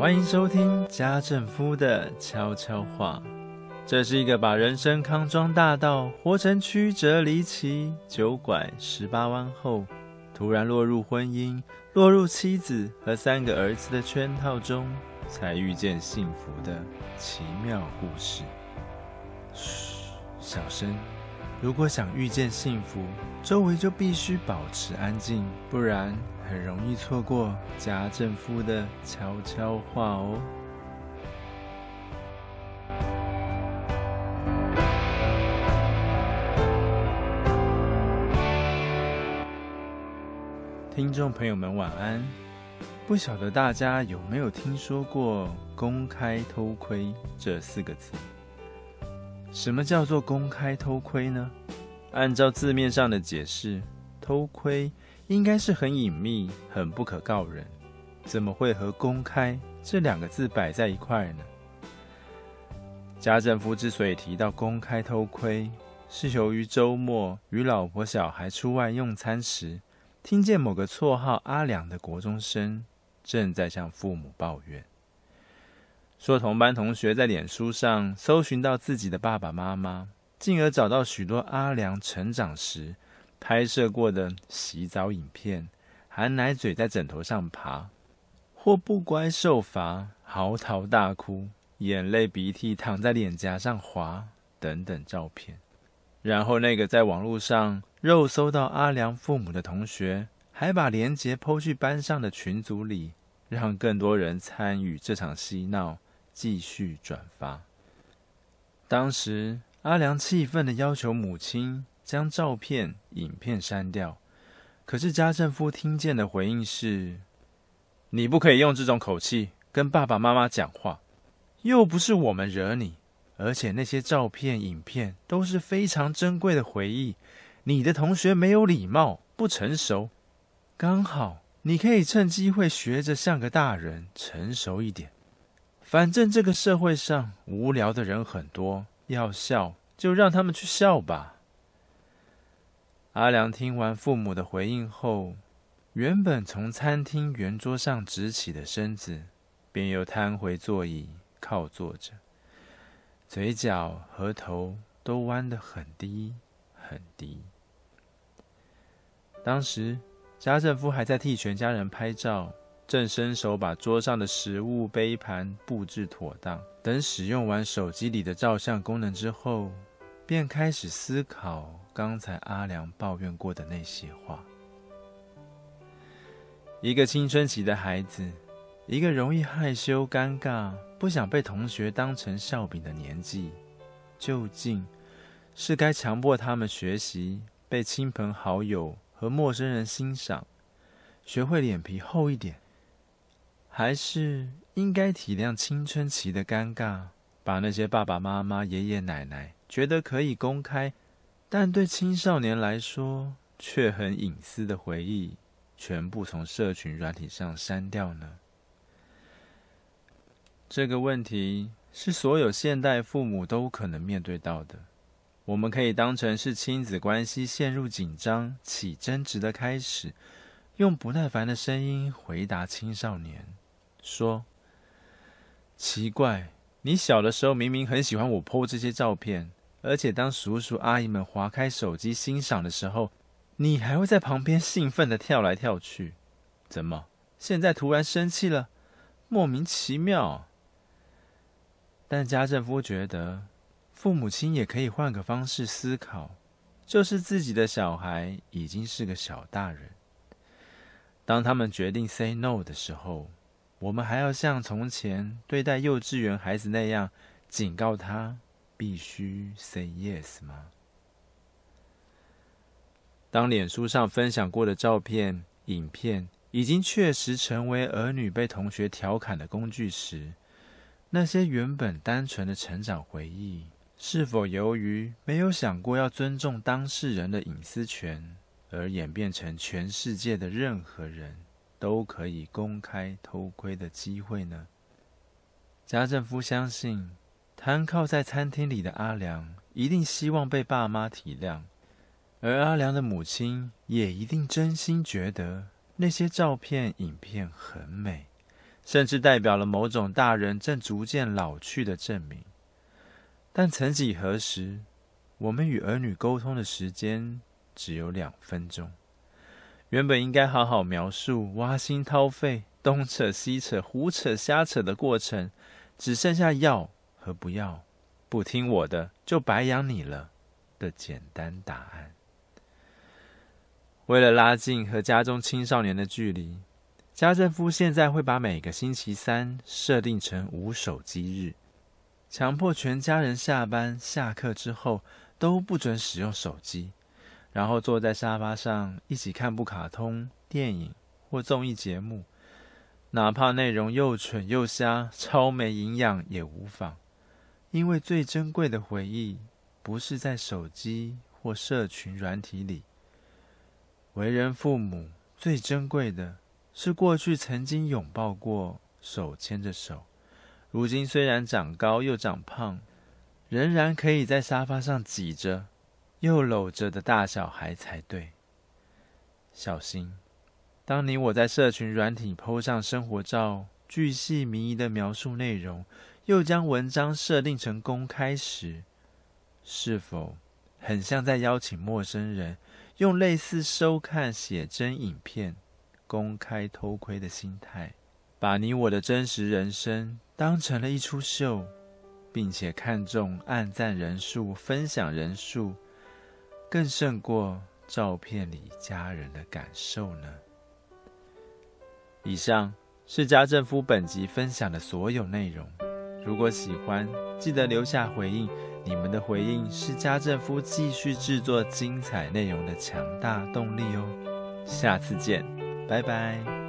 欢迎收听家政夫的悄悄话。这是一个把人生康庄大道活成曲折离奇、九拐十八弯后，突然落入婚姻、落入妻子和三个儿子的圈套中，才遇见幸福的奇妙故事。嘘，小声。如果想遇见幸福，周围就必须保持安静，不然很容易错过家政夫的悄悄话哦。听众朋友们，晚安。不晓得大家有没有听说过“公开偷窥”这四个字？什么叫做公开偷窥呢？按照字面上的解释，偷窥应该是很隐秘、很不可告人，怎么会和公开这两个字摆在一块呢？家政夫之所以提到公开偷窥，是由于周末与老婆小孩出外用餐时，听见某个绰号阿良的国中生正在向父母抱怨。说同班同学在脸书上搜寻到自己的爸爸妈妈，进而找到许多阿良成长时拍摄过的洗澡影片，含奶嘴在枕头上爬，或不乖受罚、嚎啕大哭、眼泪鼻涕淌在脸颊上滑等等照片。然后那个在网络上肉搜到阿良父母的同学，还把连接 PO 去班上的群组里，让更多人参与这场嬉闹。继续转发。当时阿良气愤地要求母亲将照片、影片删掉，可是家政夫听见的回应是：“你不可以用这种口气跟爸爸妈妈讲话，又不是我们惹你，而且那些照片、影片都是非常珍贵的回忆。你的同学没有礼貌、不成熟，刚好你可以趁机会学着像个大人，成熟一点。”反正这个社会上无聊的人很多，要笑就让他们去笑吧。阿良听完父母的回应后，原本从餐厅圆桌上直起的身子，便又瘫回座椅靠坐着，嘴角和头都弯得很低很低。当时家政夫还在替全家人拍照。正伸手把桌上的食物杯盘布置妥当，等使用完手机里的照相功能之后，便开始思考刚才阿良抱怨过的那些话。一个青春期的孩子，一个容易害羞、尴尬、不想被同学当成笑柄的年纪，究竟是该强迫他们学习被亲朋好友和陌生人欣赏，学会脸皮厚一点？还是应该体谅青春期的尴尬，把那些爸爸妈妈、爷爷奶奶觉得可以公开，但对青少年来说却很隐私的回忆，全部从社群软体上删掉呢？这个问题是所有现代父母都可能面对到的。我们可以当成是亲子关系陷入紧张、起争执的开始，用不耐烦的声音回答青少年。说：“奇怪，你小的时候明明很喜欢我 po 这些照片，而且当叔叔阿姨们划开手机欣赏的时候，你还会在旁边兴奋的跳来跳去。怎么现在突然生气了？莫名其妙。”但家政夫觉得，父母亲也可以换个方式思考，就是自己的小孩已经是个小大人，当他们决定 say no 的时候。我们还要像从前对待幼稚园孩子那样警告他必须 say yes 吗？当脸书上分享过的照片、影片已经确实成为儿女被同学调侃的工具时，那些原本单纯的成长回忆，是否由于没有想过要尊重当事人的隐私权，而演变成全世界的任何人都可以公开偷窥的机会呢？家政夫相信，瘫靠在餐厅里的阿良一定希望被爸妈体谅，而阿良的母亲也一定真心觉得那些照片、影片很美，甚至代表了某种大人正逐渐老去的证明。但曾几何时，我们与儿女沟通的时间只有两分钟，原本应该好好描述、挖心掏肺、东扯西扯、胡扯瞎扯的过程，只剩下要和不要，不听我的就白养你了的简单答案。为了拉近和家中青少年的距离，家政夫现在会把每个星期三设定成无手机日，强迫全家人下班下课之后都不准使用手机，然后坐在沙发上一起看部卡通、电影或综艺节目，哪怕内容又蠢又瞎、超没营养也无妨，因为最珍贵的回忆不是在手机或社群软体里。为人父母最珍贵的是过去曾经拥抱过、手牵着手，如今虽然长高又长胖，仍然可以在沙发上挤着又搂着的大小孩才对。小心，当你我在社群软体 PO 上生活照，巨细靡遗的描述内容，又将文章设定成公开时，是否很像在邀请陌生人？用类似收看写真影片、公开偷窥的心态，把你我的真实人生当成了一出秀，并且看重按赞人数、分享人数，更胜过照片里家人的感受呢？以上是家政夫本集分享的所有内容。如果喜欢，记得留下回应。你们的回应是家政夫继续制作精彩内容的强大动力哦。下次见，拜拜。